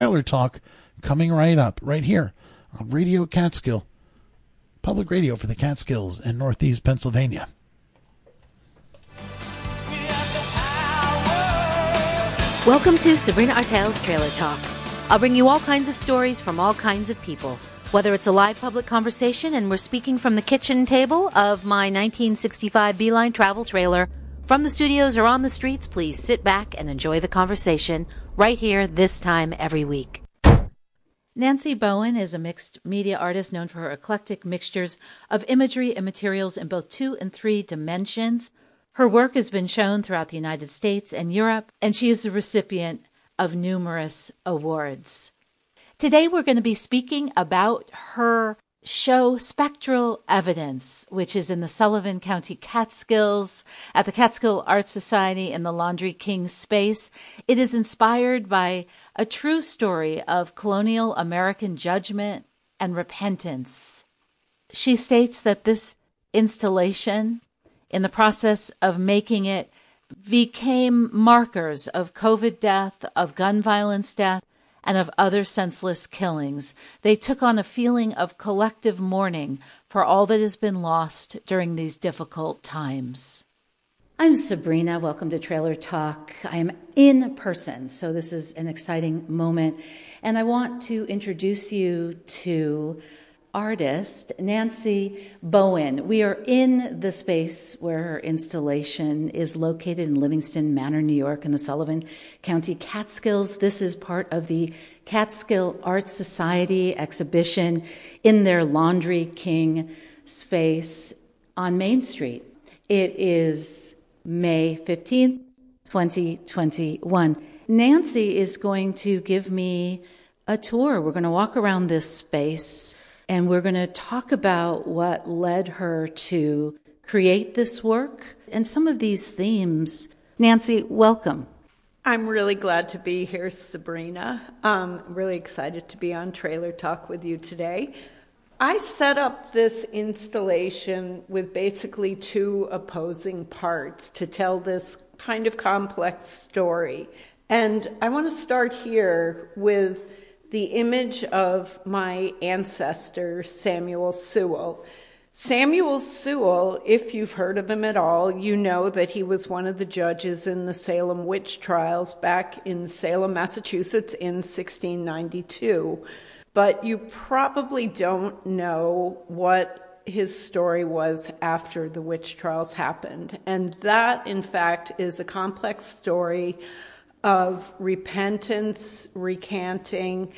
Trailer Talk coming right up, right here on Radio Catskill, public radio for the Catskills and Northeast Pennsylvania. Welcome to Sabrina Artel's Trailer Talk. I'll bring you all kinds of stories from all kinds of people. Whether it's a live public conversation and we're speaking from the kitchen table of my 1965 Beeline travel trailer, from the studios or on the streets, please sit back and enjoy the conversation right here this time every week. Nancy Bowen is a mixed media artist known for her eclectic mixtures of imagery and materials in both two and three dimensions. Her work has been shown throughout the United States and Europe, and she is the recipient of numerous awards. Today we're going to be speaking about her show Spectral Evidence, which is in the Sullivan County Catskills at the Catskill Art Society in the Laundry King space. It is inspired by a true story of colonial American judgment and repentance. She states that this installation, in the process of making it, became markers of COVID death, of gun violence death, and of other senseless killings. They took on a feeling of collective mourning for all that has been lost during these difficult times. I'm Sabrina. Welcome to Trailer Talk. I am in person, so this is an exciting moment. And I want to introduce you to artist, Nancy Bowen. We are in the space where her installation is located in Livingston Manor, New York, in the Sullivan County Catskills. This is part of the Catskill Art Society exhibition in their Laundry King space on Main Street. It is May 15th, 2021. Nancy is going to give me a tour. We're going to walk around this space and we're going to talk about what led her to create this work and some of these themes. Nancy, welcome. I'm really glad to be here, Sabrina. I'm really excited to be on Trailer Talk with you today. I set up this installation with basically two opposing parts to tell this kind of complex story. And I want to start here with the image of my ancestor, Samuel Sewall. Samuel Sewall, if you've heard of him at all, you know that he was one of the judges in the Salem witch trials back in Salem, Massachusetts in 1692. But you probably don't know what his story was after the witch trials happened. And that, in fact, is a complex story of repentance, recanting,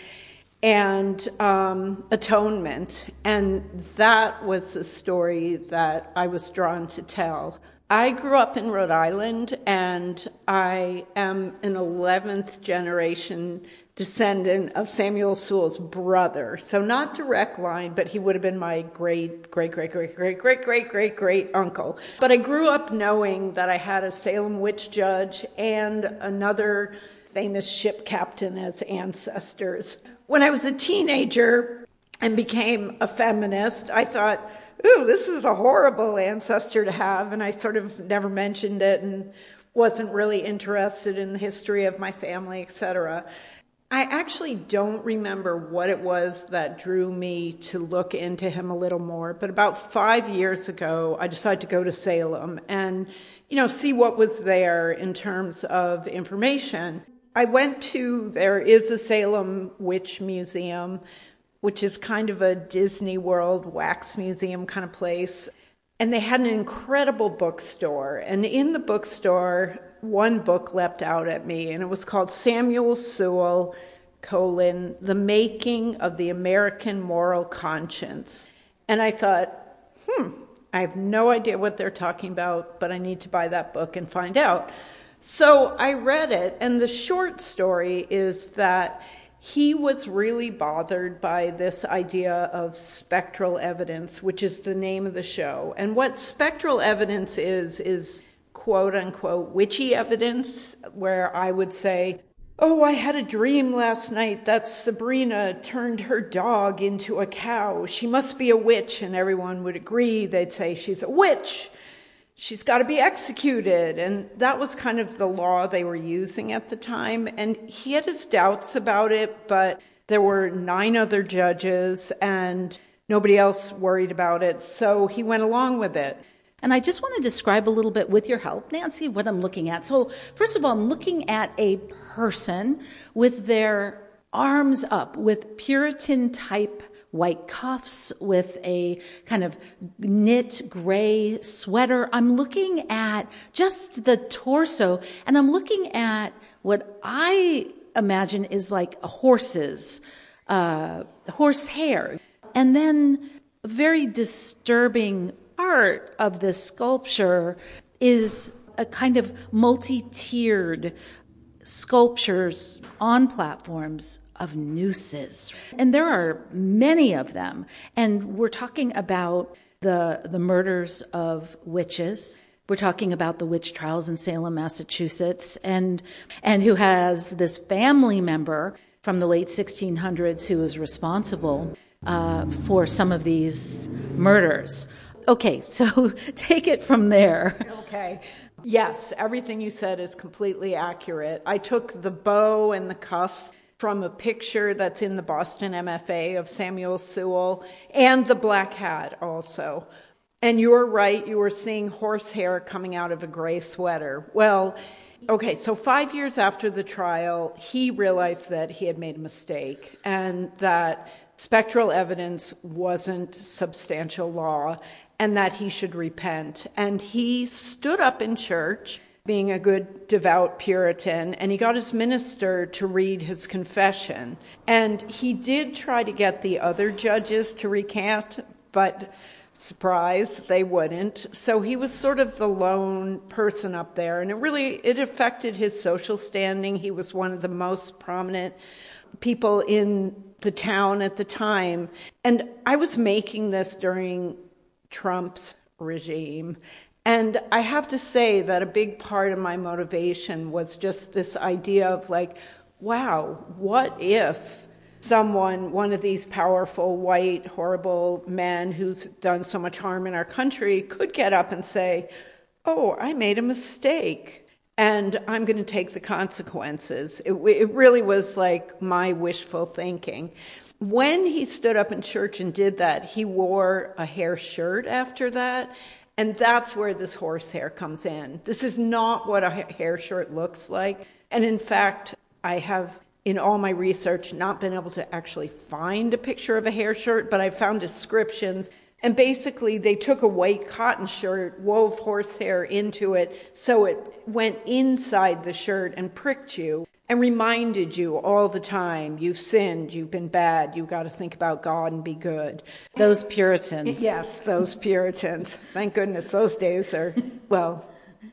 and um, atonement. And that was the story that I was drawn to tell. I grew up in Rhode Island, and I am an 11th generation descendant of Samuel Sewall's brother. So not direct line, but he would have been my great, great, great, great, great, great, great, great, great uncle. But I grew up knowing that I had a Salem witch judge and another famous ship captain as ancestors. When I was a teenager and became a feminist, I thought, ooh, this is a horrible ancestor to have. And I sort of never mentioned it and wasn't really interested in the history of my family, etc. I actually don't remember what it was that drew me to look into him a little more, but about five years ago, I decided to go to Salem and, you know, see what was there in terms of information. I went to, there is a Salem Witch Museum, which is kind of a Disney World wax museum kind of place. And they had an incredible bookstore. And in the bookstore, one book leapt out at me, and it was called Samuel Sewall, colon, The Making of the American Moral Conscience. And I thought, hmm, I have no idea what they're talking about, but I need to buy that book and find out. So I read it, and the short story is that he was really bothered by this idea of spectral evidence, which is the name of the show. And what spectral evidence is, is quote unquote witchy evidence, where I would say, Oh, I had a dream last night that Sabrina turned her dog into a cow. She must be a witch. And everyone would agree. They'd say, She's a witch. she's got to be executed. And that was kind of the law they were using at the time. And he had his doubts about it, but there were nine other judges and nobody else worried about it. So he went along with it. And I just want to describe a little bit with your help, Nancy, what I'm looking at. So, first of all, I'm looking at a person with their arms up, with Puritan type white cuffs, with a kind of knit gray sweater. I'm looking at just the torso, and I'm looking at what I imagine is like a horses, uh, horse hair. And then very disturbing part of this sculpture is a kind of multi tiered sculptures on platforms of nooses. And there are many of them. And we're talking about the, the murders of witches. We're talking about the witch trials in Salem, Massachusetts, and, and who has this family member from the late 1600s who was responsible uh, for some of these murders. Okay, so take it from there. Okay. Yes, everything you said is completely accurate. I took the bow and the cuffs from a picture that's in the Boston MFA of Samuel Sewall and the black hat also. And you're right, you were seeing horsehair coming out of a gray sweater. Well, okay, so five years after the trial, he realized that he had made a mistake and that spectral evidence wasn't substantial law and that he should repent. And he stood up in church, being a good, devout Puritan, and he got his minister to read his confession. And he did try to get the other judges to recant, but surprise, they wouldn't. So he was sort of the lone person up there, and it really it affected his social standing. He was one of the most prominent people in the town at the time. And I was making this during Trump's regime. And I have to say that a big part of my motivation was just this idea of like, wow, what if someone, one of these powerful, white, horrible men who's done so much harm in our country, could get up and say, oh, I made a mistake and I'm going to take the consequences. It, it, really was like my wishful thinking when he stood up in church and did that, he wore a hair shirt after that. And that's where this horsehair comes in. This is not what a hair shirt looks like. And in fact, I have, in all my research, not been able to actually find a picture of a hair shirt, but I found descriptions. And basically, they took a white cotton shirt, wove horsehair into it, so it went inside the shirt and pricked you and reminded you all the time you've sinned, you've been bad, you've got to think about God and be good. Those Puritans. Yes, those Puritans. Thank goodness those days are, well,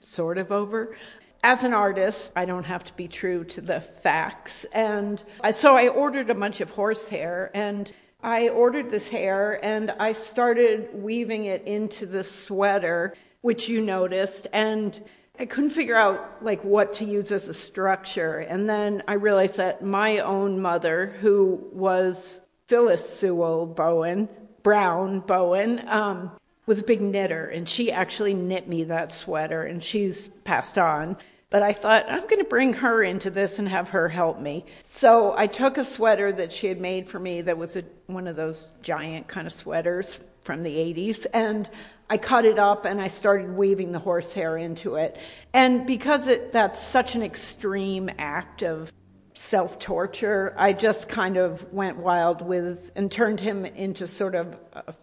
sort of over. As an artist, I don't have to be true to the facts. And so I ordered a bunch of horsehair and I ordered this hair and I started weaving it into the sweater, which you noticed. And I couldn't figure out like what to use as a structure. And then I realized that my own mother, who was Phyllis Sewall Bowen, Brown Bowen, um, was a big knitter, and she actually knit me that sweater, and she's passed on. But I thought, I'm going to bring her into this and have her help me. So I took a sweater that she had made for me that was a, one of those giant kind of sweaters from the 80s, and I cut it up and I started weaving the horsehair into it. And because it, that's such an extreme act of self torture, I just kind of went wild with and turned him into sort of a,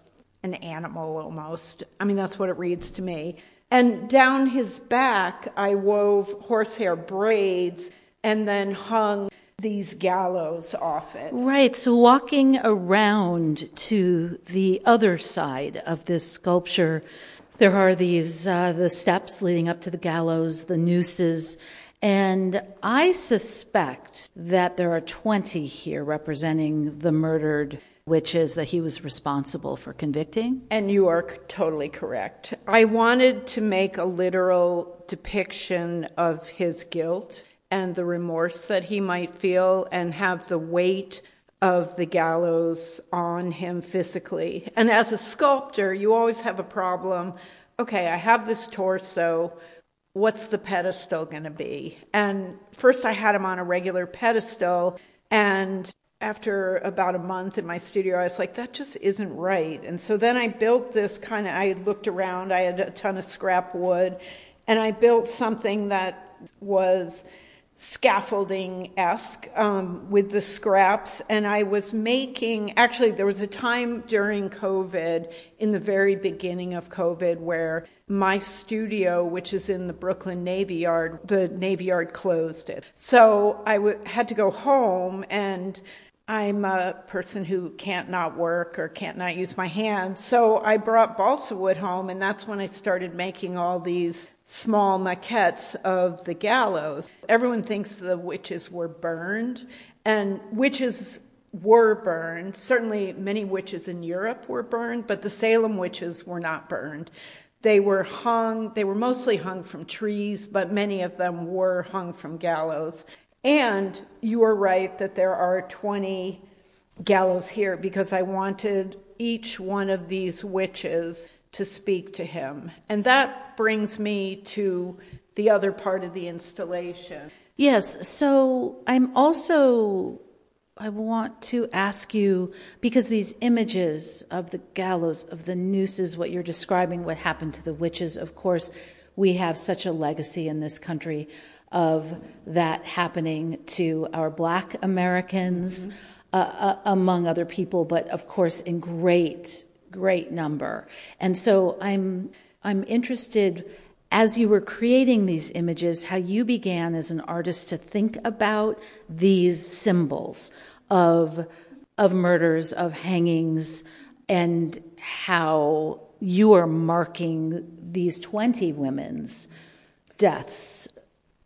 an animal almost. I mean, that's what it reads to me. And down his back, I wove horsehair braids and then hung these gallows off it. Right. So walking around to the other side of this sculpture, there are these uh, the steps leading up to the gallows, the nooses, and I suspect that there are 20 here representing the murdered witches that he was responsible for convicting. And you are totally correct. I wanted to make a literal depiction of his guilt and the remorse that he might feel and have the weight of the gallows on him physically. And as a sculptor, you always have a problem okay, I have this torso. What's the pedestal going to be? And first, I had him on a regular pedestal. And after about a month in my studio, I was like, that just isn't right. And so then I built this kind of, I looked around, I had a ton of scrap wood, and I built something that was scaffolding esque um, with the scraps. And I was making, actually, there was a time during COVID, in the very beginning of COVID, where my studio, which is in the Brooklyn Navy Yard, the Navy Yard closed it. So I w- had to go home and I'm a person who can't not work or can't not use my hands. So I brought balsa wood home, and that's when I started making all these small maquettes of the gallows. Everyone thinks the witches were burned, and witches were burned. Certainly, many witches in Europe were burned, but the Salem witches were not burned. They were hung, they were mostly hung from trees, but many of them were hung from gallows. And you are right that there are 20 gallows here because I wanted each one of these witches to speak to him. And that brings me to the other part of the installation. Yes, so I'm also I want to ask you because these images of the gallows, of the nooses, what you're describing, what happened to the witches, of course, we have such a legacy in this country of that happening to our black Americans, mm-hmm. uh, uh, among other people, but of course in great, great number. And so I'm, I'm interested as you were creating these images, how you began as an artist to think about these symbols of, of murders, of hangings, and how you are marking these 20 women's deaths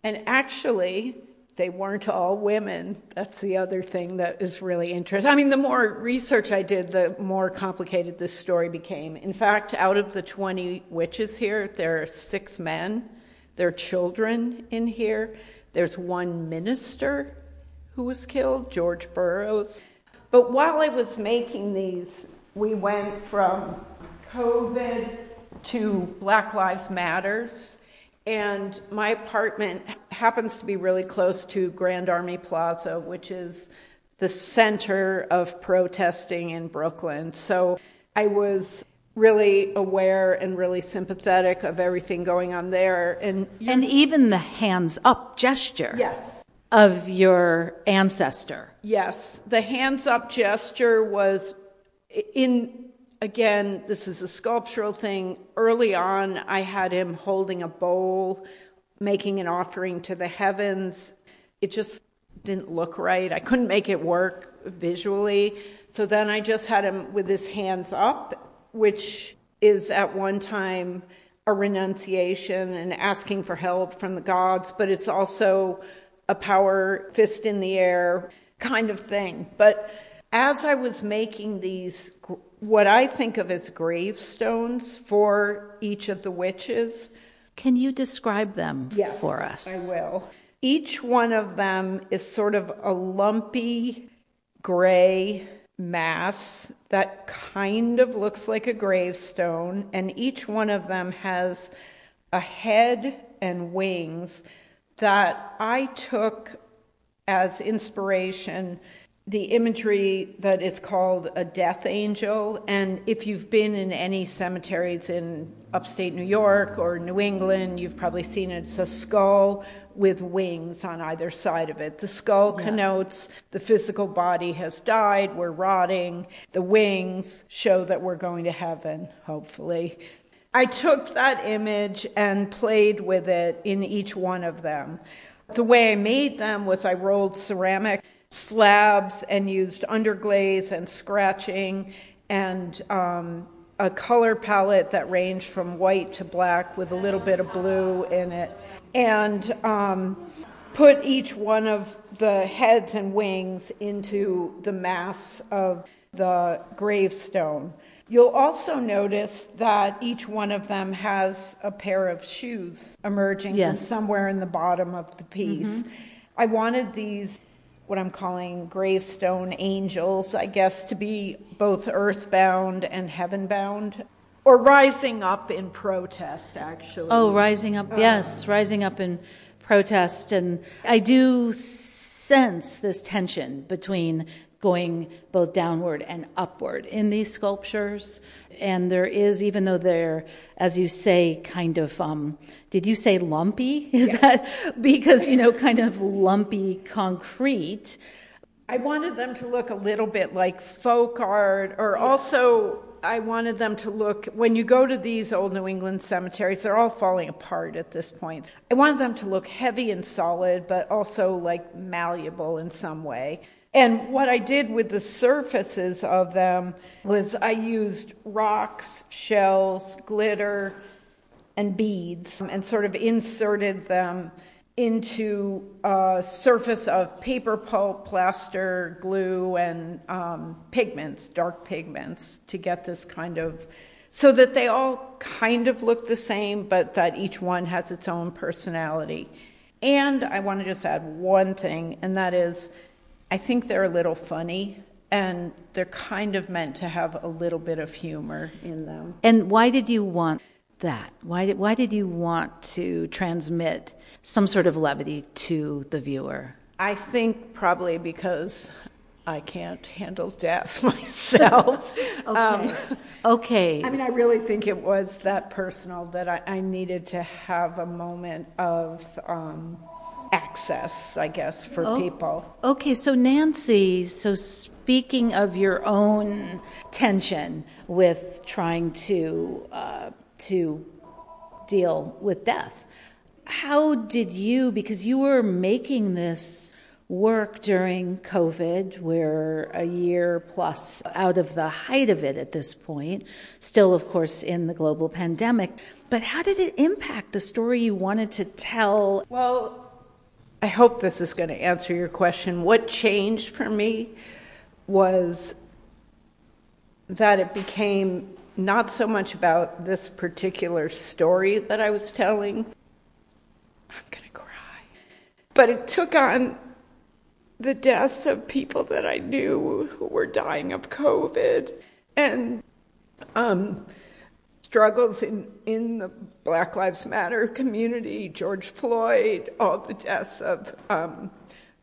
and actually, they weren't all women. That's the other thing that is really interesting. I mean, the more research I did, the more complicated this story became. In fact, out of the 20 witches here, there are six men. There are children in here. There's one minister who was killed, George Burroughs. But while I was making these, we went from COVID to Black Lives Matters and my apartment happens to be really close to Grand Army Plaza, which is the center of protesting in Brooklyn. So I was really aware and really sympathetic of everything going on there. And, and even the hands up gesture. Yes. Of your ancestor. Yes. The hands up gesture was in again, this is a sculptural thing. Early on, I had him holding a bowl, making an offering to the heavens. It just didn't look right. I couldn't make it work visually. So then I just had him with his hands up, which is at one time a renunciation and asking for help from the gods, but it's also a power fist in the air kind of thing. But as I was making these what I think of as gravestones for each of the witches. Can you describe them yes, for us? I will. Each one of them is sort of a lumpy gray mass that kind of looks like a gravestone, and each one of them has a head and wings that I took as inspiration the imagery that it's called a death angel. And if you've been in any cemeteries in upstate New York or New England, you've probably seen it. It's a skull with wings on either side of it. The skull yeah. connotes the physical body has died, we're rotting. The wings show that we're going to heaven, hopefully. I took that image and played with it in each one of them. The way I made them was I rolled ceramic slabs and used underglaze and scratching and um, a color palette that ranged from white to black with a little bit of blue in it. And um, put each one of the heads and wings into the mass of the gravestone. You'll also notice that each one of them has a pair of shoes emerging yes. from somewhere in the bottom of the piece. Mm-hmm. I wanted these what I'm calling gravestone angels, I guess, to be both earthbound and heavenbound. or rising up in protest, actually. Oh, rising up, uh, yes, rising up in protest. And I do sense this tension between going both downward and upward in these sculptures. And there is, even though they're, as you say, kind of, um, did you say lumpy? Is that because, you know, kind of lumpy concrete? I wanted them to look a little bit like folk art or also I wanted them to look, when you go to these old New England cemeteries, they're all falling apart at this point. I wanted them to look heavy and solid, but also like malleable in some way. And what I did with the surfaces of them was I used rocks, shells, glitter, and beads and sort of inserted them into a surface of paper pulp, plaster, glue, and um, pigments, dark pigments, to get this kind of, so that they all kind of look the same, but that each one has its own personality. And I want to just add one thing, and that is I think they're a little funny. And they're kind of meant to have a little bit of humor in them. And why did you want that? Why did, why did you want to transmit some sort of levity to the viewer? I think probably because I can't handle death myself. okay. Um, okay. I mean, I really think it was that personal that I, I needed to have a moment of um, access, I guess, for oh, people. Okay, so Nancy, so speaking of your own tension with trying to uh, to deal with death. How did you, because you were making this work during COVID, we're a year plus out of the height of it at this point, still, of course, in the global pandemic. But how did it impact the story you wanted to tell? Well, I hope this is going to answer your question. What changed for me was that it became not so much about this particular story that I was telling. I'm going to cry. But it took on the deaths of people that I knew who were dying of COVID and um, struggles in, in the Black Lives Matter community, George Floyd, all the deaths of um,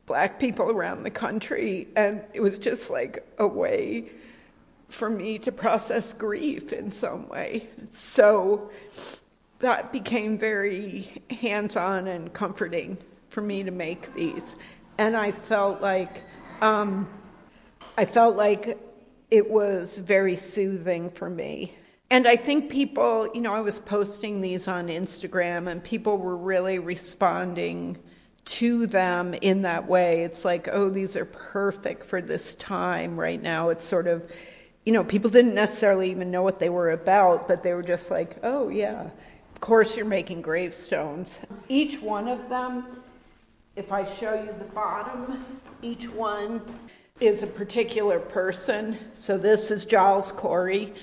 black people around the country. And it was just like a way for me to process grief in some way. So that became very hands on and comforting for me to make these. And I felt like, um, I felt like it was very soothing for me. And I think people, you know, I was posting these on Instagram and people were really responding to them in that way. It's like, oh, these are perfect for this time right now. It's sort of, you know, people didn't necessarily even know what they were about, but they were just like, oh, yeah, of course you're making gravestones. Each one of them, if I show you the bottom, each one is a particular person. So this is Giles Corey,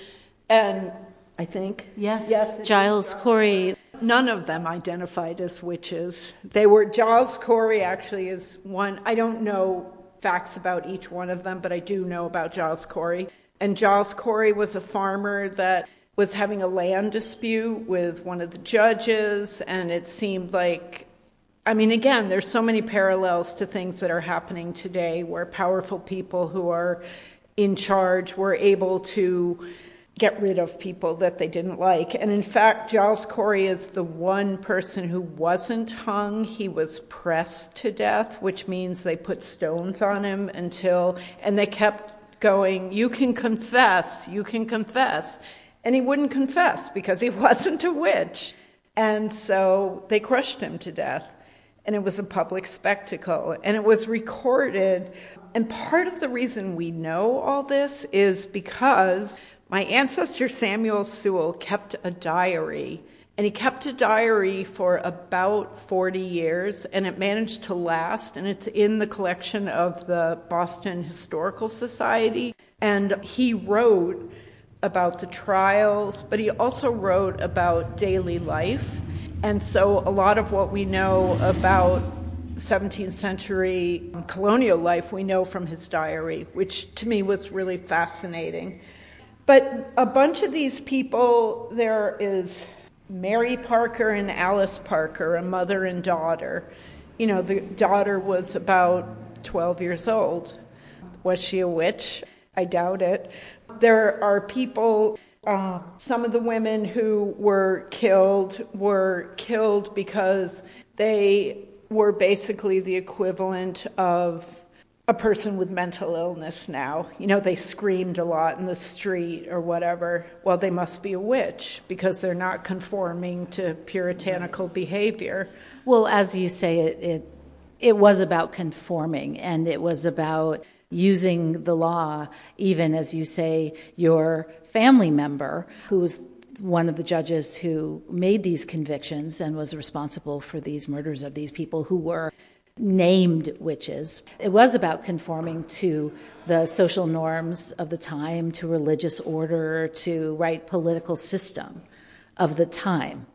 and I think. Yes, yes Giles Corey. None of them identified as witches. They were, Giles Corey actually is one, I don't know facts about each one of them, but I do know about Giles Corey. And Giles Corey was a farmer that was having a land dispute with one of the judges, and it seemed like, I mean, again, there's so many parallels to things that are happening today where powerful people who are in charge were able to get rid of people that they didn't like. And in fact, Giles Corey is the one person who wasn't hung. He was pressed to death, which means they put stones on him until, and they kept going, You can confess, you can confess. And he wouldn't confess because he wasn't a witch. And so they crushed him to death. And it was a public spectacle. And it was recorded. And part of the reason we know all this is because my ancestor Samuel Sewall kept a diary and he kept a diary for about 40 years, and it managed to last, and it's in the collection of the Boston Historical Society. And he wrote about the trials, but he also wrote about daily life. And so a lot of what we know about 17th century colonial life we know from his diary, which to me was really fascinating. But a bunch of these people, there is Mary Parker and Alice Parker, a mother and daughter. You know, the daughter was about 12 years old. Was she a witch? I doubt it. There are people, uh, some of the women who were killed were killed because they were basically the equivalent of a person with mental illness now. You know, they screamed a lot in the street or whatever. Well, they must be a witch because they're not conforming to puritanical behavior. Well, as you say, it, it, it was about conforming and it was about using the law, even as you say, your family member, who was one of the judges who made these convictions and was responsible for these murders of these people who were named witches. It was about conforming to the social norms of the time, to religious order, to right political system of the time.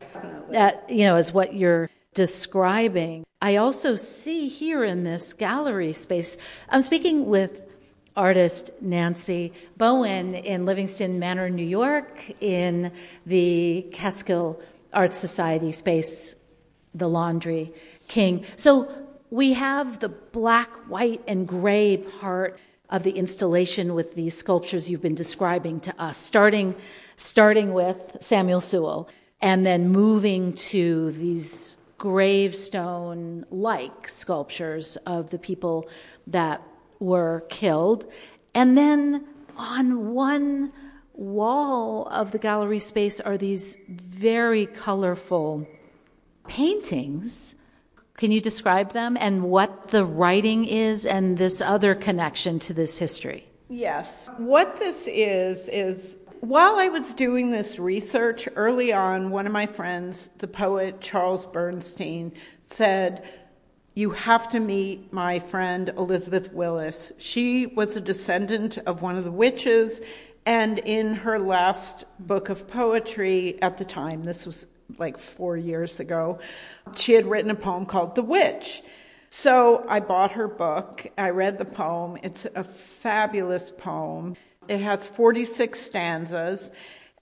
That, you know, is what you're describing. I also see here in this gallery space, I'm speaking with artist Nancy Bowen in Livingston Manor, New York, in the Catskill Art Society space, the Laundry King. So we have the black, white, and gray part of the installation with these sculptures you've been describing to us, starting, starting with Samuel Sewall and then moving to these gravestone like sculptures of the people that were killed. And then on one wall of the gallery space are these very colorful paintings can you describe them and what the writing is and this other connection to this history? Yes. What this is, is while I was doing this research early on, one of my friends, the poet Charles Bernstein, said, You have to meet my friend Elizabeth Willis. She was a descendant of one of the witches, and in her last book of poetry at the time, this was like four years ago. She had written a poem called The Witch. So I bought her book. I read the poem. It's a fabulous poem. It has 46 stanzas.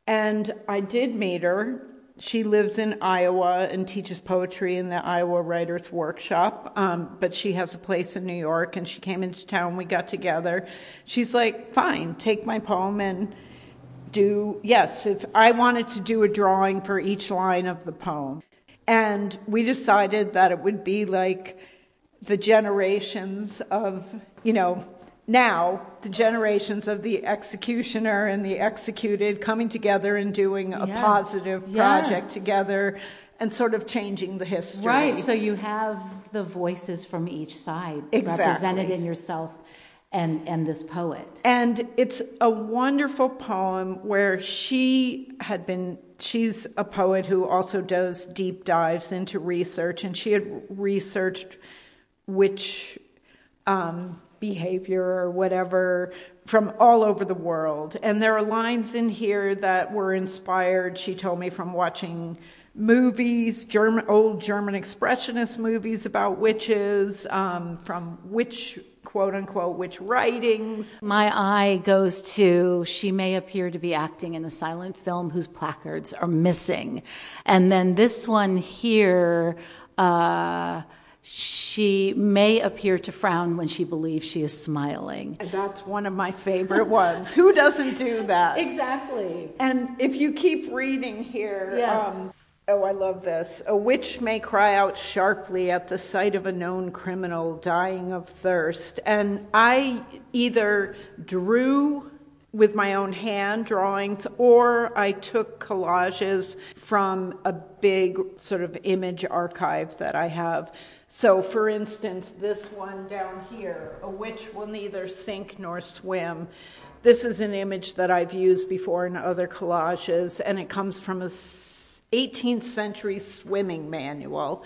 And I did meet her. She lives in Iowa and teaches poetry in the Iowa Writers Workshop, um, but she has a place in New York and she came into town. We got together. She's like, fine, take my poem and do, yes, if I wanted to do a drawing for each line of the poem. And we decided that it would be like the generations of, you know, now the generations of the executioner and the executed coming together and doing a yes. positive project yes. together and sort of changing the history. Right, so you have the voices from each side exactly. represented in yourself and, and this poet. And it's a wonderful poem where she had been, she's a poet who also does deep dives into research, and she had researched witch um, behavior or whatever from all over the world. And there are lines in here that were inspired, she told me, from watching movies, German, old German expressionist movies about witches, um, from witch quote unquote witch writings. My eye goes to she may appear to be acting in a silent film whose placards are missing. And then this one here, uh, she may appear to frown when she believes she is smiling. That's one of my favorite ones. Who doesn't do that? Exactly. And if you keep reading here, yes. Um, Oh, I love this. A witch may cry out sharply at the sight of a known criminal dying of thirst. And I either drew with my own hand drawings or I took collages from a big sort of image archive that I have. So, for instance, this one down here a witch will neither sink nor swim. This is an image that I've used before in other collages, and it comes from a 18th century swimming manual.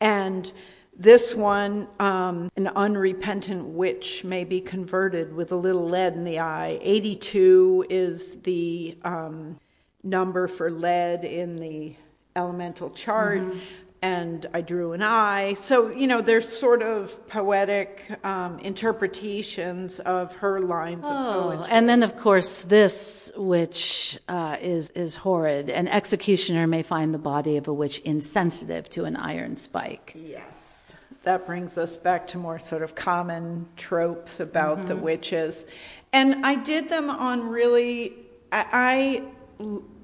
And this one, um, an unrepentant witch may be converted with a little lead in the eye. 82 is the um, number for lead in the elemental chart. Mm-hmm. And I drew an eye. So, you know, there's sort of poetic um, interpretations of her lines oh, of poetry. And then, of course, this, which uh, is, is horrid. An executioner may find the body of a witch insensitive to an iron spike. Yes. That brings us back to more sort of common tropes about mm-hmm. the witches. And I did them on really, I,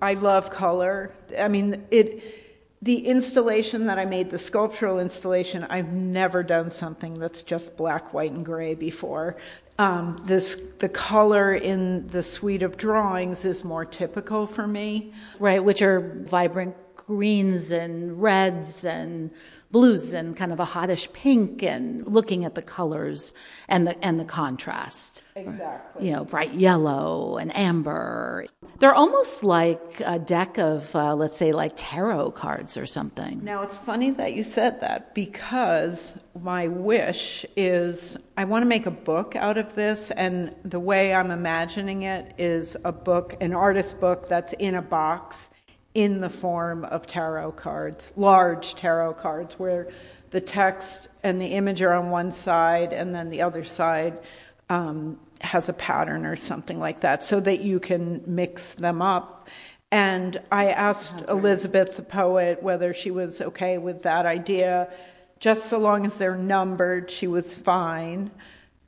I, I love color. I mean, it the installation that I made, the sculptural installation, I've never done something that's just black, white, and gray before. Um, this the color in the suite of drawings is more typical for me, right? Which are vibrant greens and reds and blues and kind of a hottish pink and looking at the colors and the and the contrast. Exactly. You know, bright yellow and amber. They're almost like a deck of uh, let's say like tarot cards or something. Now it's funny that you said that because my wish is I want to make a book out of this and the way I'm imagining it is a book, an artist book that's in a box in the form of tarot cards, large tarot cards, where the text and the image are on one side, and then the other side um, has a pattern or something like that, so that you can mix them up. And I asked Elizabeth, the poet, whether she was okay with that idea. Just so long as they're numbered, she was fine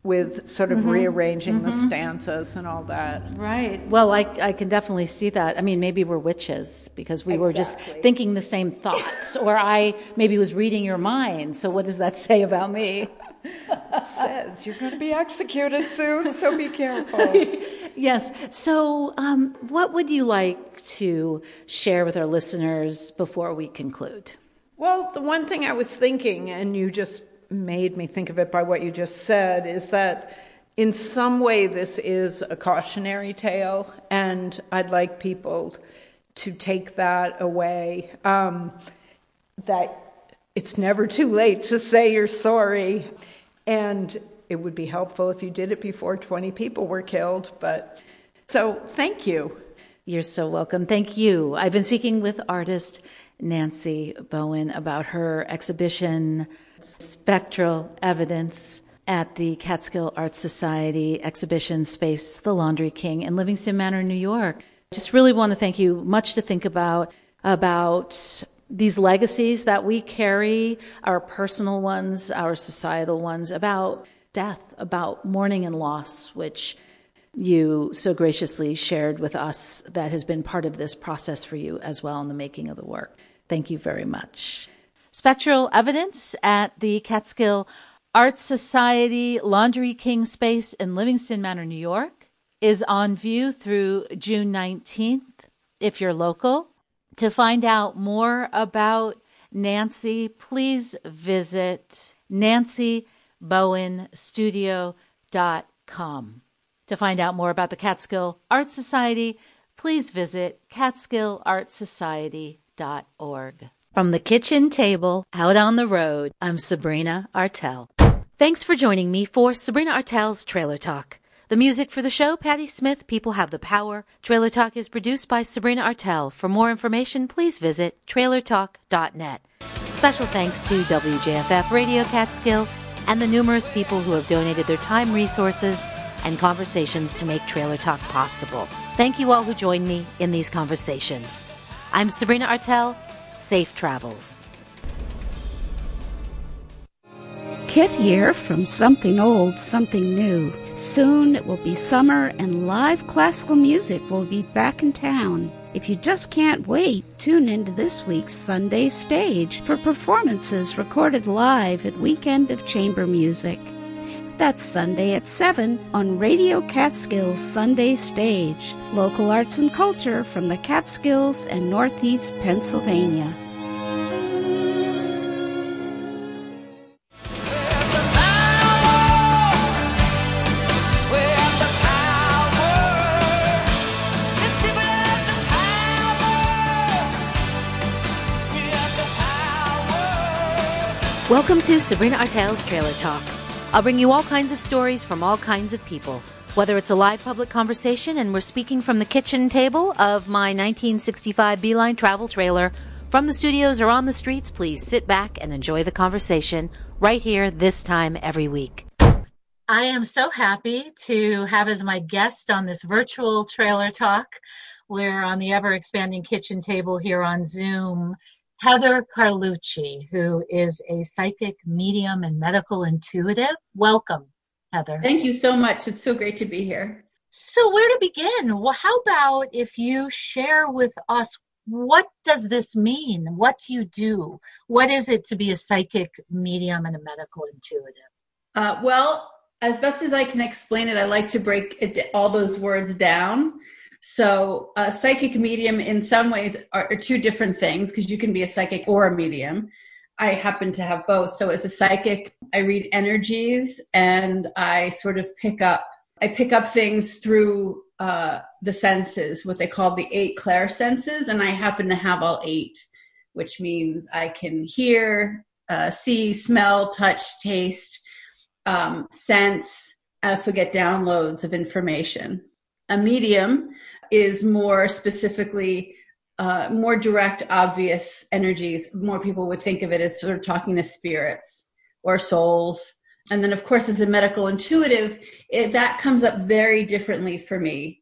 with sort of mm-hmm. rearranging mm-hmm. the stanzas and all that. Right. Well, I, I can definitely see that. I mean, maybe we're witches because we exactly. were just thinking the same thoughts, or I maybe was reading your mind. So, what does that say about me? it says you're going to be executed soon, so be careful. yes. So, um, what would you like to share with our listeners before we conclude? Well, the one thing I was thinking, and you just made me think of it by what you just said is that in some way this is a cautionary tale, and I'd like people to take that away. Um, that it's never too late to say you're sorry, and it would be helpful if you did it before 20 people were killed. But so, thank you. You're so welcome. Thank you. I've been speaking with artist Nancy Bowen about her exhibition spectral evidence at the Catskill Art Society exhibition space, The Laundry King in Livingston Manor, New York. Just really want to thank you. Much to think about, about these legacies that we carry, our personal ones, our societal ones, about death, about mourning and loss, which you so graciously shared with us that has been part of this process for you as well in the making of the work. Thank you very much. Spectral evidence at the Catskill Art Society Laundry King space in Livingston Manor, New York is on view through June 19th if you're local. To find out more about Nancy, please visit nancybowenstudio.com. To find out more about the Catskill Art Society, please visit catskillartsociety.org. From the kitchen table out on the road, I'm Sabrina Artel. Thanks for joining me for Sabrina Artel's Trailer Talk. The music for the show, Patti Smith, People Have the Power. Trailer Talk is produced by Sabrina Artel. For more information, please visit trailertalk.net. Special thanks to WJFF Radio Catskill and the numerous people who have donated their time, resources, and conversations to make Trailer Talk possible. Thank you all who joined me in these conversations. I'm Sabrina Artel. Safe travels. Kit here from Something Old, Something New. Soon it will be summer and live classical music will be back in town. If you just can't wait, tune into this week's Sunday Stage for performances recorded live at Weekend of Chamber Music. That's Sunday at 7 on Radio Catskills Sunday Stage, local arts and culture from the Catskills and Northeast Pennsylvania. Welcome to Sabrina Artel's Trailer Talk. I'll bring you all kinds of stories from all kinds of people. Whether it's a live public conversation and we're speaking from the kitchen table of my 1965 Beeline travel trailer, From the studios or on the streets, please sit back and enjoy the conversation right here, this time every week. I am so happy to have as my guest on this virtual trailer talk. We're on the ever expanding kitchen table here on Zoom. Heather Carlucci, who is a psychic medium and medical intuitive. Welcome, Heather. Thank you so much. It's so great to be here. So, where to begin? Well, how about if you share with us what does this mean? What do you do? What is it to be a psychic medium and a medical intuitive? Uh, well, as best as I can explain it, I like to break it, all those words down. So, a psychic medium, in some ways, are, are two different things because you can be a psychic or a medium. I happen to have both. So, as a psychic, I read energies and I sort of pick up. I pick up things through uh, the senses, what they call the eight clair senses, and I happen to have all eight, which means I can hear, uh, see, smell, touch, taste, um, sense. I also get downloads of information. A medium is more specifically uh, more direct, obvious energies. More people would think of it as sort of talking to spirits or souls. And then of course as a medical intuitive it, that comes up very differently for me.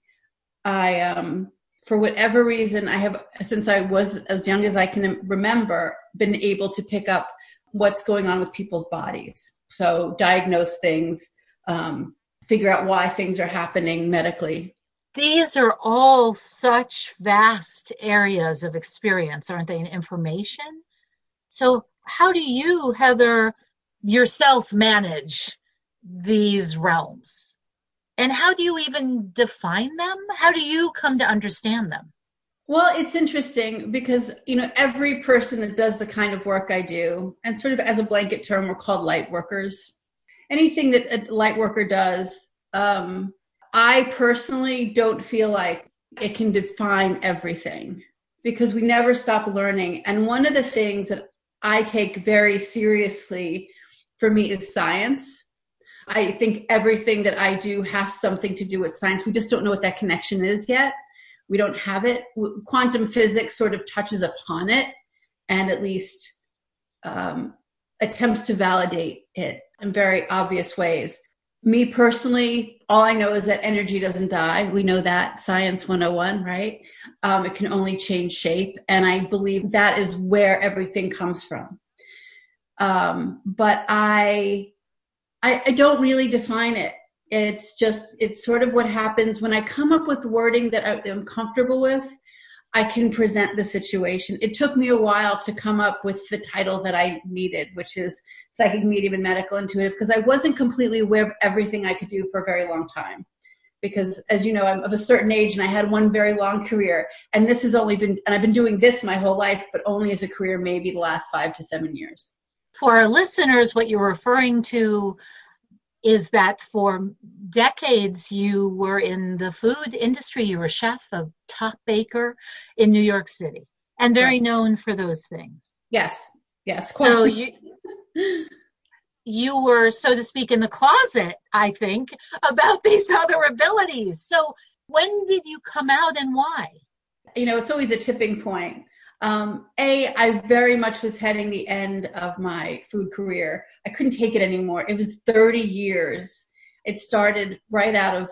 I um for whatever reason i have since i was as young as i can remember been able to pick up what's going on with people's bodies. So diagnose things um, figure out why things are happening medically these are all such vast areas of experience aren't they and information so how do you heather yourself manage these realms? And how do you even define them? How do you come to understand them? Well, it's interesting because, you know, every person that does the kind of work I do, and sort of as a blanket term, we're called light workers. Anything that a light worker does, um, I personally don't feel like it can define everything because we never stop learning. And one of the things that I take very seriously for me is science. I think everything that I do has something to do with science. We just don't know what that connection is yet. We don't have it. Quantum physics sort of touches upon it and at least um, attempts to validate it in very obvious ways. Me personally, all I know is that energy doesn't die. We know that, science 101, right? Um, it can only change shape. And I believe that is where everything comes from. Um, but I, I, I don't really define it. It's just, it's sort of what happens when I come up with wording that I am comfortable with. I can present the situation. It took me a while to come up with the title that I needed, which is psychic medium and medical intuitive, because I wasn't completely aware of everything I could do for a very long time. Because as you know, I'm of a certain age and I had one very long career. And this has only been, and I've been doing this my whole life, but only as a career, maybe the last five to seven years for our listeners, what you're referring to is that for decades you were in the food industry. You were a chef, a top baker in New York City, and very right. known for those things. Yes, yes. So you you were, so to speak, in the closet. I think about these other abilities. So when did you come out, and why? You know, it's always a tipping point. Um, a, I very much was heading the end of my food career. I couldn't take it anymore. It was 30 years. It started right out of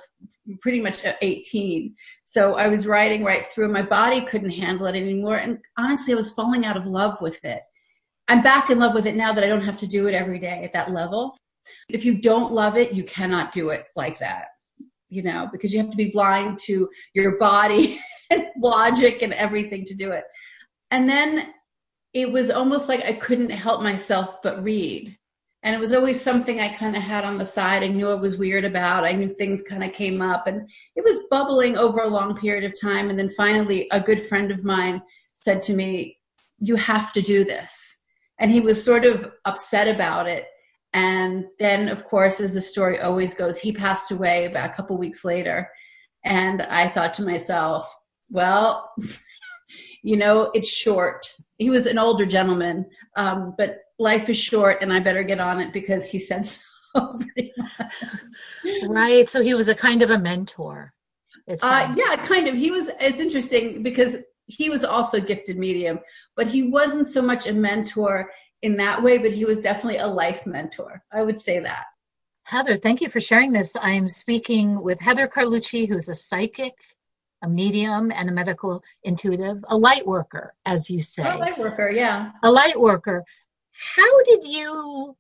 pretty much 18. So I was riding right through. My body couldn't handle it anymore. And honestly, I was falling out of love with it. I'm back in love with it now that I don't have to do it every day at that level. If you don't love it, you cannot do it like that, you know, because you have to be blind to your body and logic and everything to do it. And then it was almost like I couldn't help myself but read. And it was always something I kind of had on the side. I knew I was weird about. I knew things kind of came up and it was bubbling over a long period of time. And then finally, a good friend of mine said to me, You have to do this. And he was sort of upset about it. And then, of course, as the story always goes, he passed away about a couple weeks later. And I thought to myself, well, you know, it's short. He was an older gentleman, um, but life is short and I better get on it because he said so. right. So he was a kind of a mentor. Uh, yeah, kind of. He was, it's interesting because he was also gifted medium, but he wasn't so much a mentor in that way, but he was definitely a life mentor. I would say that. Heather, thank you for sharing this. I'm speaking with Heather Carlucci, who's a psychic, a medium, and a medical intuitive, a light worker, as you say. A light worker, yeah. A light worker. How did you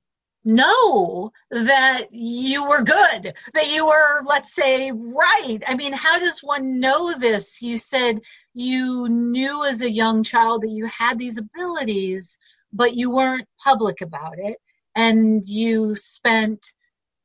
know that you were good, that you were, let's say, right? I mean, how does one know this? You said you knew as a young child that you had these abilities, but you weren't public about it. And you spent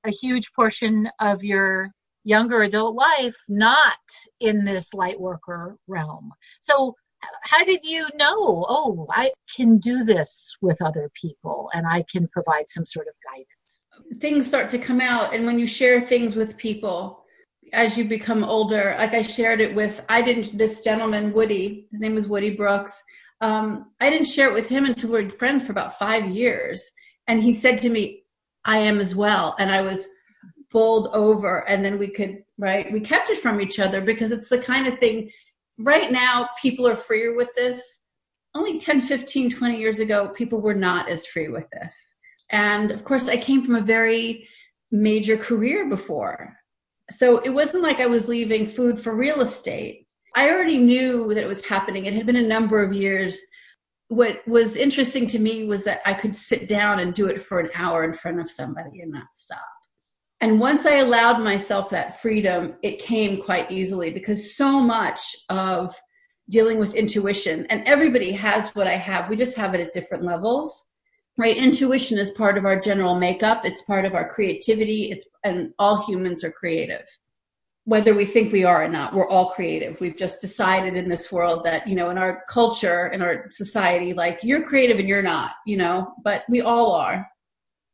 a huge portion of your younger adult life not in this light worker realm. So how did you know oh i can do this with other people and i can provide some sort of guidance things start to come out and when you share things with people as you become older like i shared it with i didn't this gentleman woody his name was woody brooks um, i didn't share it with him until we were friends for about five years and he said to me i am as well and i was bowled over and then we could right we kept it from each other because it's the kind of thing right now people are freer with this. Only 10 15 20 years ago people were not as free with this. And of course i came from a very major career before. So it wasn't like i was leaving food for real estate. I already knew that it was happening. It had been a number of years. What was interesting to me was that i could sit down and do it for an hour in front of somebody and not stop and once I allowed myself that freedom, it came quite easily because so much of dealing with intuition, and everybody has what I have, we just have it at different levels. Right? Intuition is part of our general makeup, it's part of our creativity, it's and all humans are creative. Whether we think we are or not, we're all creative. We've just decided in this world that, you know, in our culture, in our society, like you're creative and you're not, you know, but we all are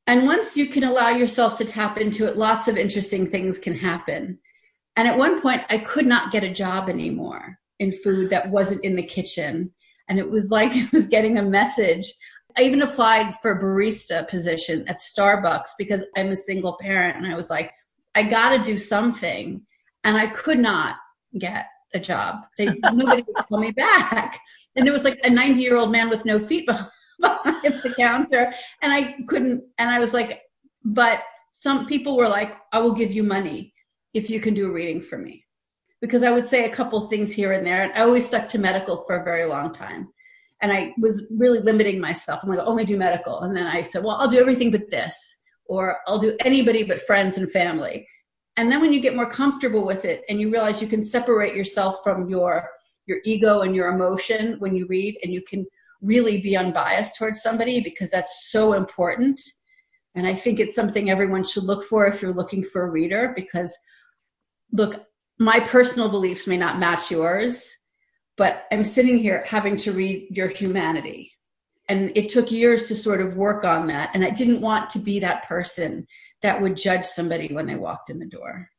and once you can allow yourself to tap into it, lots of interesting things can happen. And at one point, I could not get a job anymore in food that wasn't in the kitchen. And it was like it was getting a message. I even applied for a barista position at Starbucks because I'm a single parent. And I was like, I got to do something. And I could not get a job. They, nobody would call me back. And there was like a 90 year old man with no feet behind behind the counter. And I couldn't and I was like but some people were like I will give you money if you can do a reading for me. Because I would say a couple things here and there. And I always stuck to medical for a very long time. And I was really limiting myself. I'm like only do medical. And then I said well I'll do everything but this. Or I'll do anybody but friends and family. And then when you get more comfortable with it and you realize you can separate yourself from your your ego and your emotion when you read and you can really be unbiased towards somebody because that's so important. And I think it's something everyone should look for if you're looking for a reader because, look, my personal beliefs may not match yours, but I'm sitting here having to read your humanity. And it took years to sort of work on that. And I didn't want to be that person that would judge somebody when they walked in the door.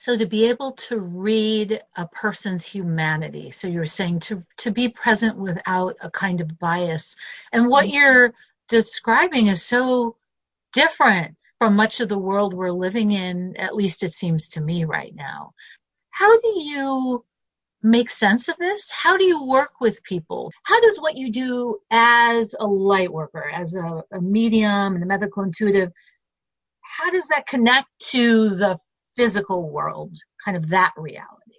So to be able to read a person's humanity, so you're saying to to be present without a kind of bias, and what mm-hmm. you're describing is so different from much of the world we're living in. At least it seems to me right now. How do you make sense of this? How do you work with people? How does what you do as a light worker, as a, a medium and a medical intuitive, how does that connect to the physical world, kind of that reality.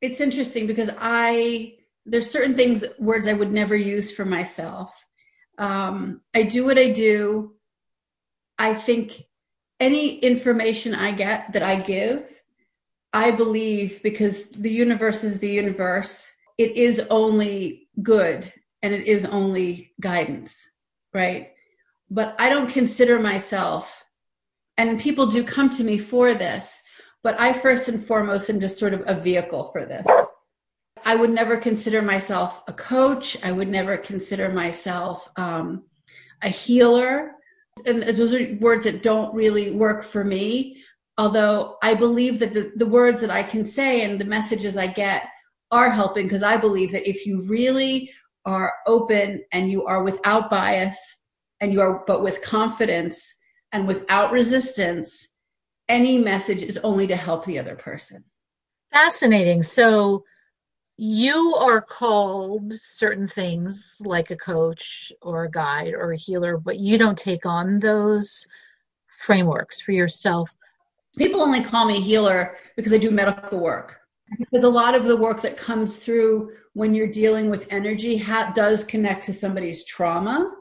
It's interesting because I there's certain things words I would never use for myself. Um, I do what I do. I think any information I get that I give, I believe because the universe is the universe, it is only good and it is only guidance, right? But I don't consider myself, and people do come to me for this, but I first and foremost am just sort of a vehicle for this. I would never consider myself a coach. I would never consider myself um, a healer. And those are words that don't really work for me. Although I believe that the, the words that I can say and the messages I get are helping because I believe that if you really are open and you are without bias and you are but with confidence and without resistance any message is only to help the other person. Fascinating. So you are called certain things like a coach or a guide or a healer, but you don't take on those frameworks for yourself. People only call me healer because I do medical work. Because a lot of the work that comes through when you're dealing with energy ha- does connect to somebody's trauma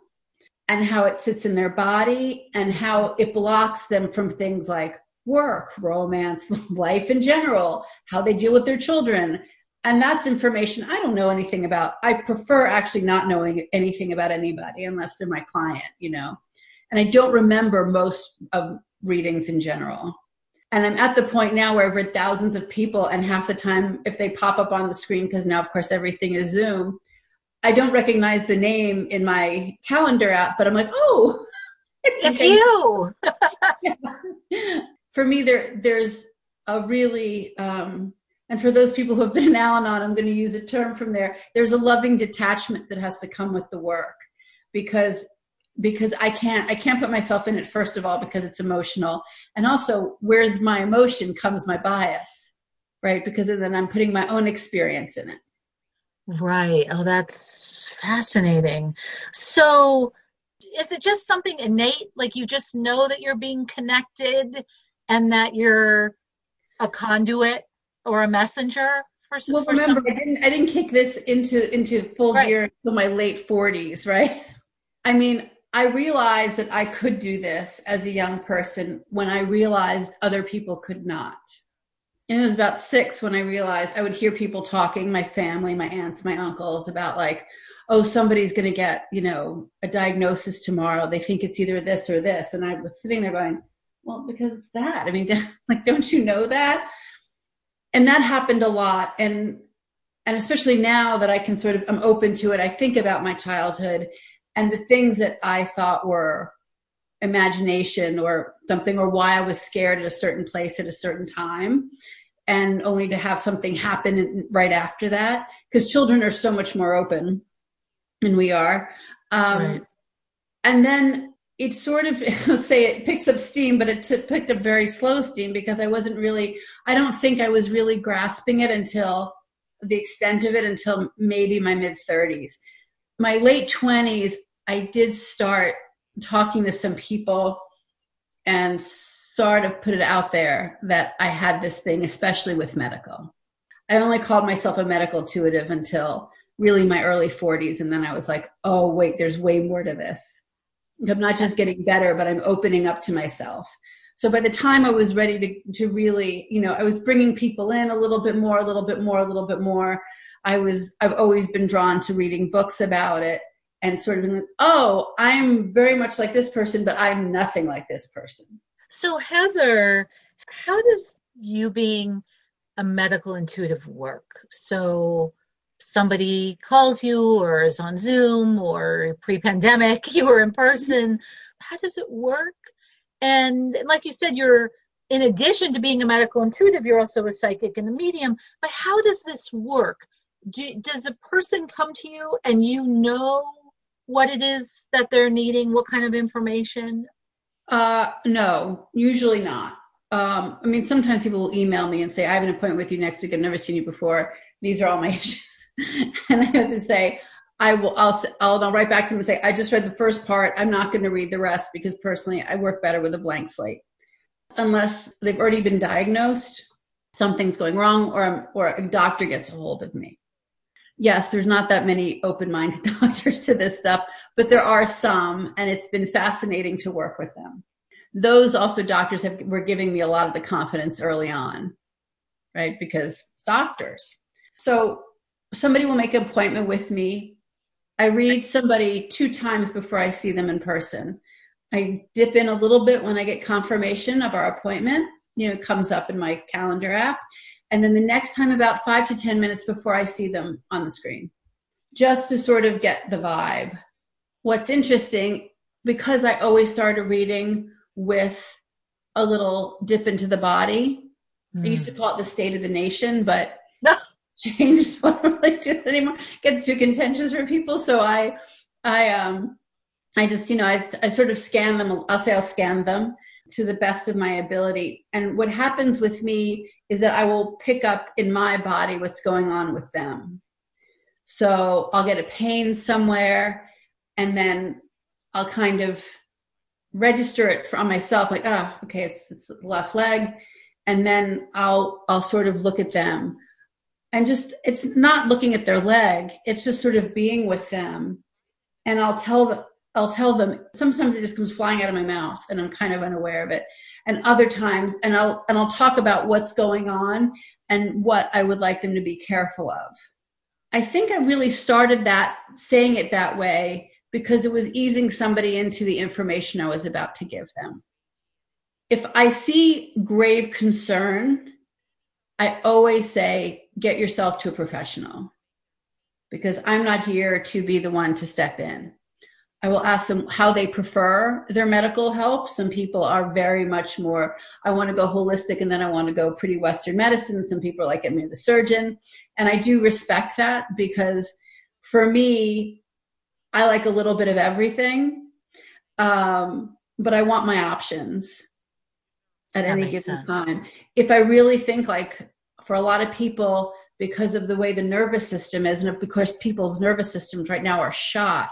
and how it sits in their body and how it blocks them from things like work, romance, life in general, how they deal with their children. And that's information I don't know anything about. I prefer actually not knowing anything about anybody unless they're my client, you know. And I don't remember most of readings in general. And I'm at the point now where I've read thousands of people, and half the time, if they pop up on the screen, because now, of course, everything is Zoom, I don't recognize the name in my calendar app, but I'm like, oh, it's you. for me, there there's a really um, and for those people who have been in Al-Anon, I'm going to use a term from there. There's a loving detachment that has to come with the work because because I can't I can't put myself in it first of all because it's emotional, and also where's my emotion comes my bias, right? Because then I'm putting my own experience in it. Right. Oh, that's fascinating. So, is it just something innate? Like you just know that you're being connected and that you're a conduit or a messenger for, well, for remember, something? I didn't I didn't kick this into into full Right. gear until my late 40s, right? I mean, I realized that I could do this as a young person when I realized other people could not. And it was about six when I realized I would hear people talking, my family, my aunts, my uncles, about like, oh, somebody's going to get, you know, a diagnosis tomorrow. They think it's either this or this. And I was sitting there going, well, because it's that. I mean, like, don't you know that? And that happened a lot. And, and especially now that I can sort of, I'm open to it. I think about my childhood and the things that I thought were imagination or something or why I was scared at a certain place at a certain time and only to have something happen right after that because children are so much more open than we are um, Right. and then it sort of I'll say it picks up steam but it took picked up very slow steam because I wasn't really I don't think I was really grasping it until the extent of it until maybe my mid 30s my late 20s I did start talking to some people and sort of put it out there that I had this thing, especially with medical. I only called myself a medical intuitive until really my early 40s. And then I was like, oh, wait, there's way more to this. I'm not just getting better, but I'm opening up to myself. So by the time I was ready to, to really, you know, I was bringing people in a little bit more, a little bit more, a little bit more. I was, I've always been drawn to reading books about it and sort of being like, oh, I'm very much like this person, but I'm nothing like this person. So, Heather, how does you being a medical intuitive work? So, somebody calls you or is on Zoom or pre pandemic, you were in person. How does it work? And like you said, you're in addition to being a medical intuitive, you're also a psychic and a medium. But how does this work? Do, does a person come to you and you know what it is that they're needing, what kind of information? Uh, no, usually not. Um, I mean, sometimes people will email me and say, I have an appointment with you next week. I've never seen you before. These are all my issues. and I have to say, I will, I'll, I'll, I'll write back to them and say, I just read the first part. I'm not going to read the rest because personally I work better with a blank slate. Unless they've already been diagnosed, something's going wrong or, or a doctor gets a hold of me. Yes, there's not that many open-minded doctors to this stuff, but there are some and it's been fascinating to work with them. Those also doctors have were giving me a lot of the confidence early on right? Because it's doctors. So somebody will make an appointment with me. I read somebody two times before i see them in person. I dip in a little bit when i get confirmation of our appointment. You know it comes up in my calendar app and then the next time about five to ten minutes before i see them on the screen just to sort of get the vibe what's interesting because i always start a reading with a little dip into the body. I used to call it the state of the nation, but No. changed. So I really do anymore. Gets too contentious for people. So I, I, um, I just, you know, I, I sort of scan them. I'll say I'll scan them to the best of my ability. And what happens with me is that I will pick up in my body what's going on with them. So I'll get a pain somewhere and then I'll kind of register it from myself like, oh, okay, it's, it's left leg. And then I'll, I'll sort of look at them and just, it's not looking at their leg. It's just sort of being with them. And I'll tell them, I'll tell them sometimes it just comes flying out of my mouth and I'm kind of unaware of it. And other times and I'll and I'll talk about what's going on and what I would like them to be careful of. I think I really started that saying it that way because it was easing somebody into the information I was about to give them. If I see grave concern, I always say, get yourself to a professional because I'm not here to be the one to step in. I will ask them how they prefer their medical help. Some people are very much more, I want to go holistic and then I want to go pretty Western medicine. Some people are like, get me the surgeon. And I do respect that because for me, I like a little bit of everything. Um, but I want my options at that any given sense. time. If I really think like for a lot of people, because of the way the nervous system is, and because people's nervous systems right now are shot,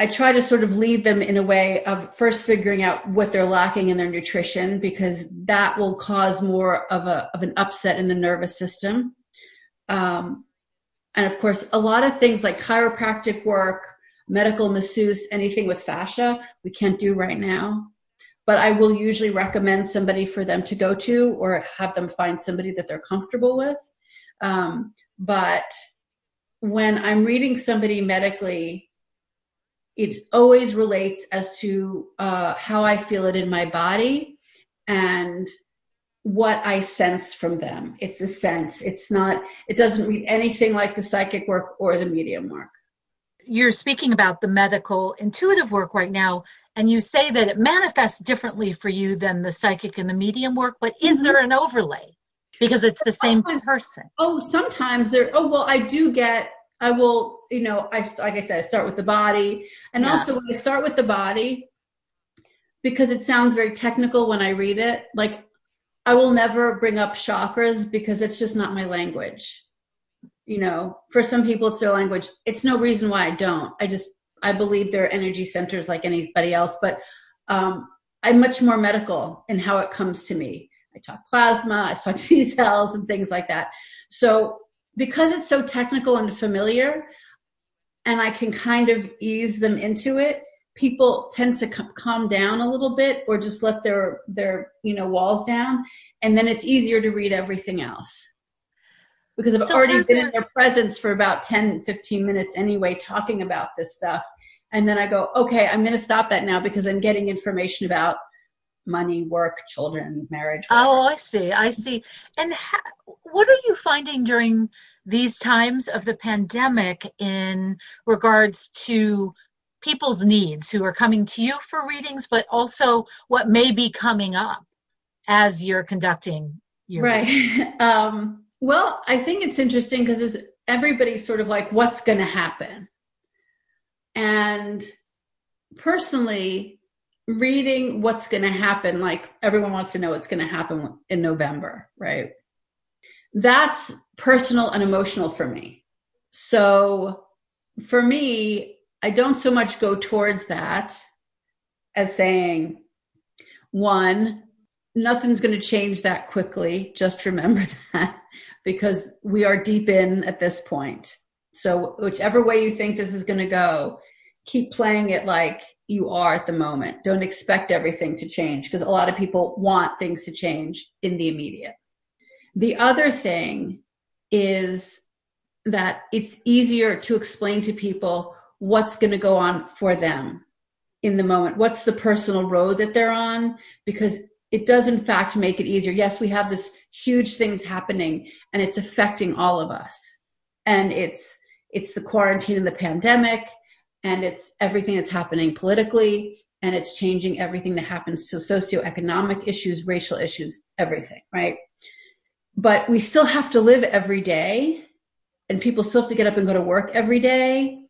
I try to sort of lead them in a way of first figuring out what they're lacking in their nutrition because that will cause more of a of an upset in the nervous system. Um, and of course, a lot of things like chiropractic work, medical masseuse, anything with fascia, we can't do right now. But I will usually recommend somebody for them to go to or have them find somebody that they're comfortable with. Um, but when I'm reading somebody medically, it always relates as to uh, how I feel it in my body and what I sense from them. It's a sense. It's not, it doesn't read anything like the psychic work or the medium work. You're speaking about the medical intuitive work right now, and you say that it manifests differently for you than the psychic and the medium work, but is mm-hmm. there an overlay? Because it's the same person. Oh, sometimes there, oh, well, I do get I will, you know, I like I said, I start with the body, and yeah. also when I start with the body, because it sounds very technical when I read it. Like I will never bring up chakras because it's just not my language. You know, for some people it's their language. It's no reason why I don't. I just I believe they're energy centers like anybody else, but um, I'm much more medical in how it comes to me. I talk plasma, I talk C cells and things like that. So because it's so technical and familiar and I can kind of ease them into it, people tend to calm down a little bit or just let their their you know walls down and then it's easier to read everything else. Because i've so already been in their presence for about 10 15 minutes anyway talking about this stuff and then i go okay i'm going to stop that now because i'm getting information about money work children marriage whatever. oh i see i see and ha- what are you finding during these times of the pandemic in regards to people's needs who are coming to you for readings, but also what may be coming up as you're conducting your right. Um, well, I think it's interesting because everybody's sort of like, what's going to happen? And personally, reading what's going to happen, like everyone wants to know what's going to happen in November, right? that's personal and emotional for me. So for me, I don't so much go towards that as saying, one, nothing's going to change that quickly. Just remember that because we are deep in at this point. So, whichever way you think this is going to go, keep playing it like you are at the moment. Don't expect everything to change because a lot of people want things to change in the immediate. The other thing is that it's easier to explain to people what's going to go on for them in the moment. What's the personal road that they're on? Because it does in fact make it easier. Yes, we have this huge things happening and it's affecting all of us. And it's it's the quarantine and the pandemic and it's everything that's happening politically and it's changing everything that happens to socioeconomic issues, racial issues, everything, right? but we still have to live every day and people still have to get up and go to work every day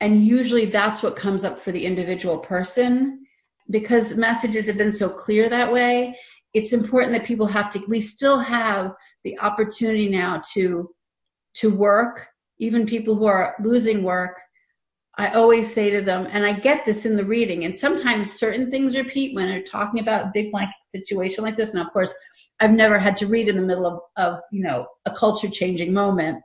and usually that's what comes up for the individual person because messages have been so clear that way, it's important that people have to, we still have the opportunity now to, to work, even people who are losing work. I always say to them, and I get this in the reading, and sometimes certain things repeat when they're talking about a big blanket situation like this. Now, of course, I've never had to read in the middle of, of you know, a culture changing moment.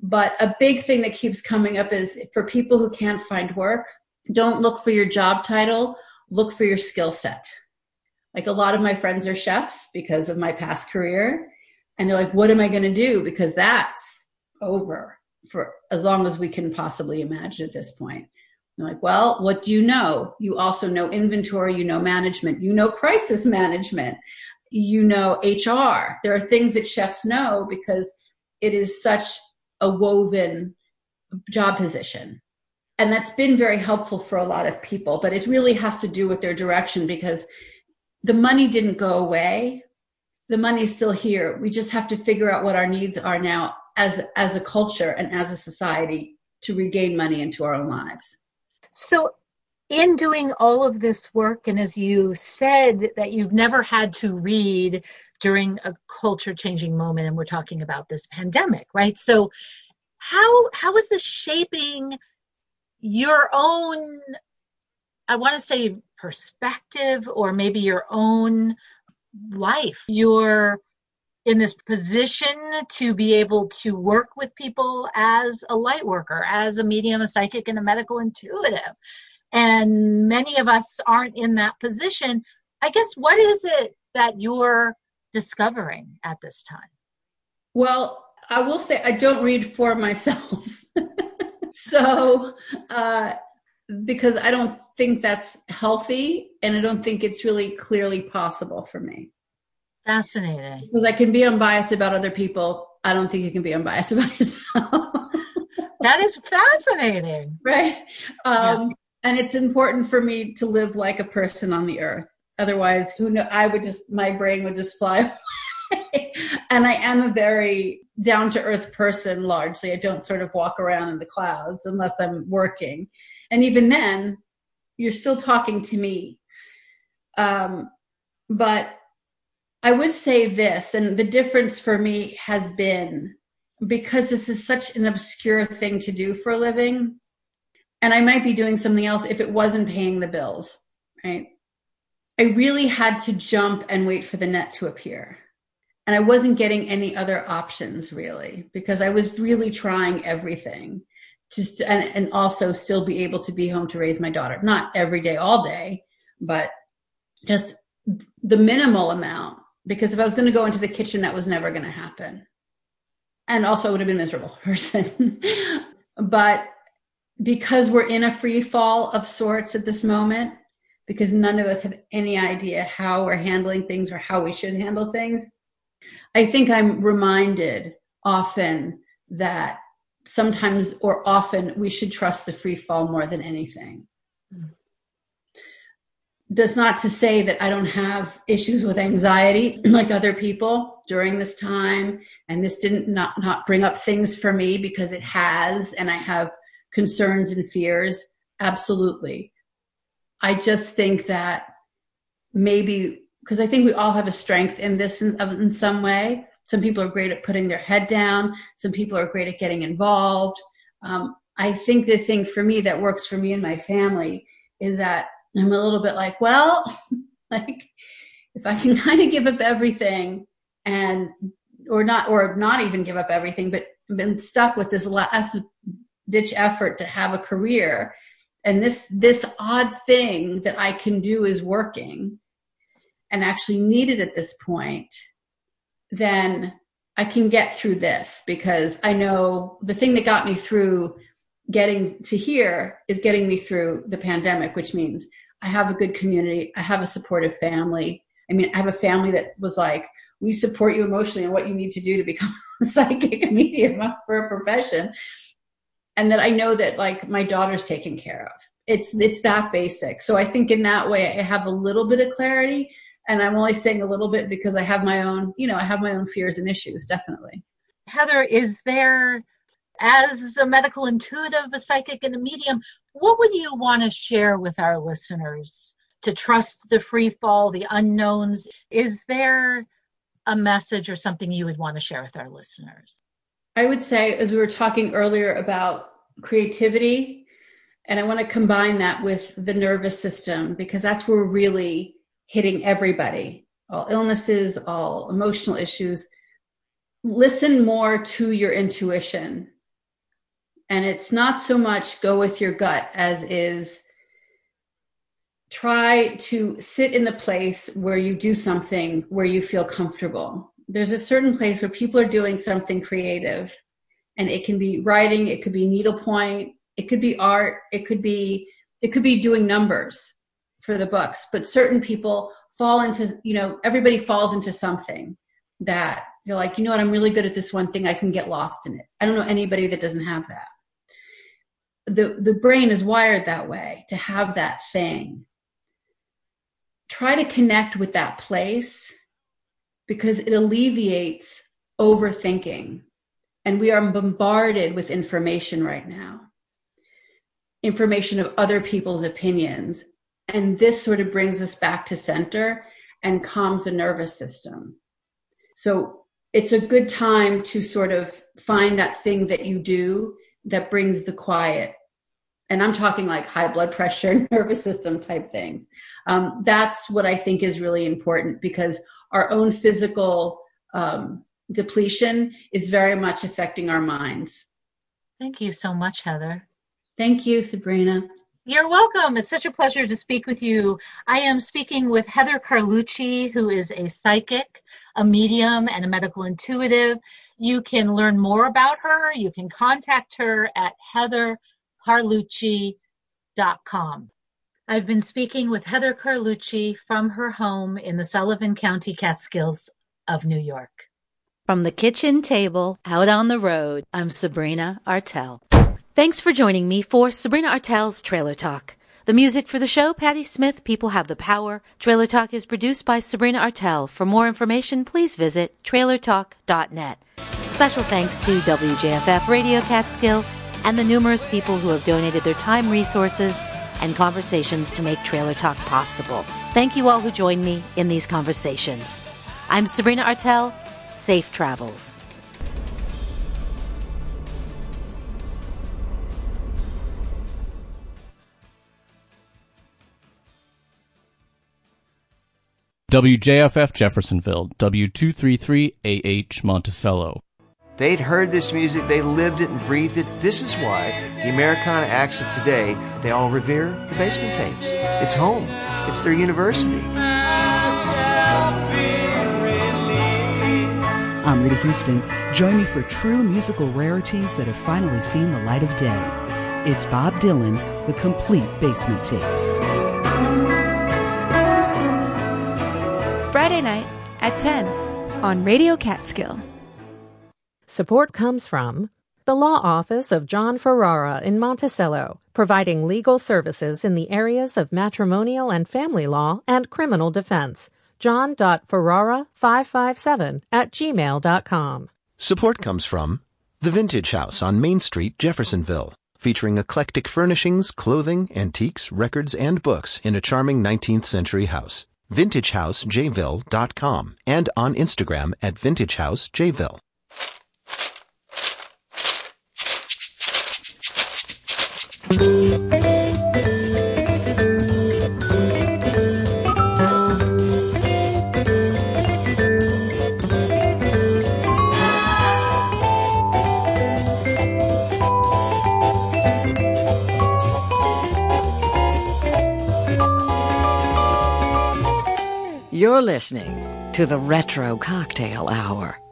But a big thing that keeps coming up is for people who can't find work, don't look for your job title, look for your skill set. Like a lot of my friends are chefs because of my past career. And they're like, what am I going to do? Because that's over for as long as we can possibly imagine at this point. I'm like, well, what do you know? You also know inventory, you know management, you know crisis management, you know HR. There are things that chefs know because it is such a woven job position. And that's been very helpful for a lot of people, but it really has to do with their direction because the money didn't go away. The money's still here. We just have to figure out what our needs are now as, as a culture and as a society to regain money into our own lives. So, in doing all of this work, and as you said that you've never had to read during a culture changing moment, and we're talking about this pandemic, right? So, how how is this shaping your own i want to say perspective or maybe your own life you're in this position to be able to work with people as a light worker as a medium a psychic and a medical intuitive. And many of us aren't in that position. I guess what is it that you're discovering at this time? Well i will say i don't read for myself. So, uh, because I don't think that's healthy and I don't think it's really clearly possible for me. Fascinating. Because I can be unbiased about other people. I don't think you can be unbiased about yourself. that is fascinating. Right. Um, yeah. And it's important for me to live like a person on the earth. Otherwise, who know, I would just, my brain would just fly and I am a very down to earth person largely. I don't sort of walk around in the clouds unless I'm working. And even then, you're still talking to me. Um, but I would say this, and the difference for me has been because this is such an obscure thing to do for a living, and I might be doing something else if it wasn't paying the bills, right? I really had to jump and wait for the net to appear and I wasn't getting any other options really because I was really trying everything just and, and also still be able to be home to raise my daughter. Not every day, all day, but just the minimal amount because if I was going to go into the kitchen, that was never going to happen. And also I would have been miserable person. but because we're in a free fall of sorts at this moment, because none of us have any idea how we're handling things or how we should handle things, I think I'm reminded often that sometimes or often we should trust the free fall more than anything. Mm. Does not to say that I don't have issues with anxiety like other people during this time, and this didn't not, not bring up things for me because it has, and I have concerns and fears. Absolutely. I just think that maybe because I think we all have a strength in this in, in some way. Some people are great at putting their head down. Some people are great at getting involved. Um, I think the thing for me that works for me and my family is that I'm a little bit like, well, like if I can kind of give up everything and or not or not even give up everything, but been stuck with this last ditch effort to have a career and this this odd thing that I can do is working and actually need it at this point, then I can get through this because I know the thing that got me through getting to here is getting me through the pandemic, which means I have a good community, I have a supportive family. I mean, I have a family that was like, we support you emotionally and what you need to do to become a psychic medium for a profession. And that I know that like my daughter's taken care of. It's it's that basic. So I think in that way I have a little bit of clarity, and i'm only saying a little bit because i have my own you know i have my own fears and issues definitely heather is there as a medical intuitive a psychic and a medium what would you want to share with our listeners to trust the free fall, the unknowns. Is there a message or something you would want to share with our listeners? I would say, as we were talking earlier about creativity, and I want to combine that with the nervous system because that's where we're really hitting everybody all illnesses, all emotional issues. Listen more to your intuition. And it's not so much go with your gut as is try to sit in the place where you do something where you feel comfortable. There's a certain place where people are doing something creative, and it can be writing, it could be needlepoint, it could be art, it could be it could be doing numbers for the books. But certain people fall into, you know, everybody falls into something that you're like, you know what, I'm really good at this one thing, I can get lost in it. I don't know anybody that doesn't have that. The the brain is wired that way to have that thing try to connect with that place because it alleviates overthinking. And we are bombarded with information right now information of other people's opinions. And this sort of brings us back to center and calms the nervous system. So it's a good time to sort of find that thing that you do that brings the quiet and I'm talking like high blood pressure, nervous system type things. Um, that's what I think is really important because our own physical um, depletion is very much affecting our minds. Thank you so much, Heather. Thank you, Sabrina. You're welcome. It's such a pleasure to speak with you. I am speaking with Heather Carlucci, who is a psychic, a medium, and a medical intuitive. You can learn more about her. You can contact her at Heather carlucci.com. I've been speaking with Heather Carlucci from her home in the Sullivan County Catskills of New York. From the kitchen table out on the road, I'm Sabrina Artel. Thanks for joining me for Sabrina Artel's Trailer Talk. The music for the show, Patti Smith, People Have the Power. Trailer Talk is produced by Sabrina Artel. For more information, please visit trailertalk.net. Special thanks to WJFF Radio Catskill and the numerous people who have donated their time, resources, and conversations to make Trailer Talk possible. Thank you all who joined me in these conversations. I'm Sabrina Artel. Safe travels. WJFF Jeffersonville, W233AH Monticello. They'd heard this music, they lived it and breathed it. This is why the Americana acts of today, they all revere the basement tapes. It's home, it's their university. I'm Rita Houston. Join me for true musical rarities that have finally seen the light of day. It's Bob Dylan, The Complete Basement Tapes. Friday night at 10 on Radio Catskill. Support comes from the Law Office of John Ferrara in Monticello, providing legal services in the areas of matrimonial and family law and criminal defense. John.Ferrara557 at gmail.com. Support comes from The Vintage House on Main Street, Jeffersonville, featuring eclectic furnishings, clothing, antiques, records, and books in a charming 19th century house. VintageHouseJayville.com and on Instagram at VintageHouseJayville. Listening to the Retro Cocktail Hour.